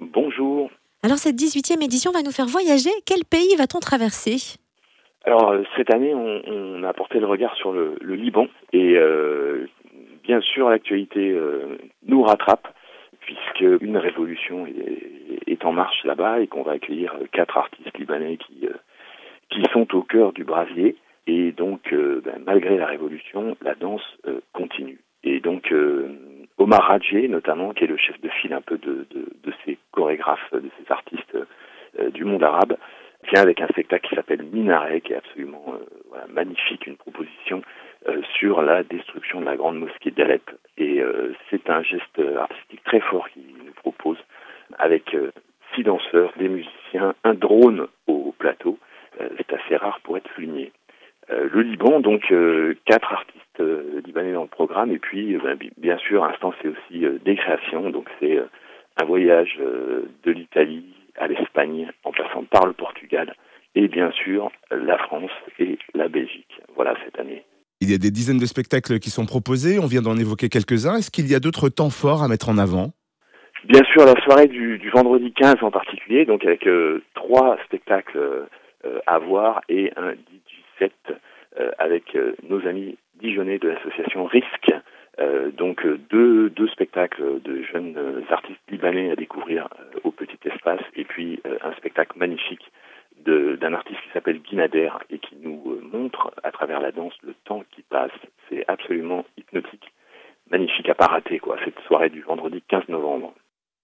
Bonjour. Alors cette 18e édition va nous faire voyager. Quel pays va-t-on traverser? Alors euh, cette année, on, on, a porté le regard sur le, le Liban et euh, bien sûr l'actualité euh, nous rattrape puisque une révolution est, est en marche là-bas et qu'on va accueillir quatre artistes libanais qui euh, qui sont au cœur du brasier et donc ben, malgré la révolution, la danse continue. Et donc Omar Radjé, notamment, qui est le chef de file un peu de, de, de ces chorégraphes, de ces artistes euh, du monde arabe, vient avec un spectacle qui s'appelle Minaret, qui est absolument euh, voilà, magnifique, une proposition euh, sur la destruction de la grande mosquée d'Alep. Et c'est un geste artistique très fort qu'il nous propose, avec six danseurs, des musiciens, un drone au plateau. c'est assez rare pour être souligné. le Liban, donc quatre artistes euh, libanais dans le programme. Et puis, euh, ben, bien sûr, instant, c'est aussi euh, des créations. Donc, c'est un voyage de l'Italie à l'Espagne, en passant par le Portugal, et bien sûr, la France et la Belgique. Voilà cette année. Il y a des dizaines de spectacles qui sont proposés, on vient d'en évoquer quelques-uns. Est-ce qu'il y a d'autres temps forts à mettre en avant? Bien sûr, la soirée du, du, vendredi 15 en particulier, donc avec euh, trois spectacles euh, à voir et un 17 euh, avec nos amis Dijonais de l'association RISC. Euh, donc euh, deux, spectacles de jeunes euh, artistes libanais à découvrir au petit espace et puis un spectacle magnifique d'un artiste qui s'appelle Guinader et qui nous montre à travers la danse le temps qui passe. C'est absolument hypnotique, magnifique à pas rater quoi, cette soirée du vendredi 15 novembre.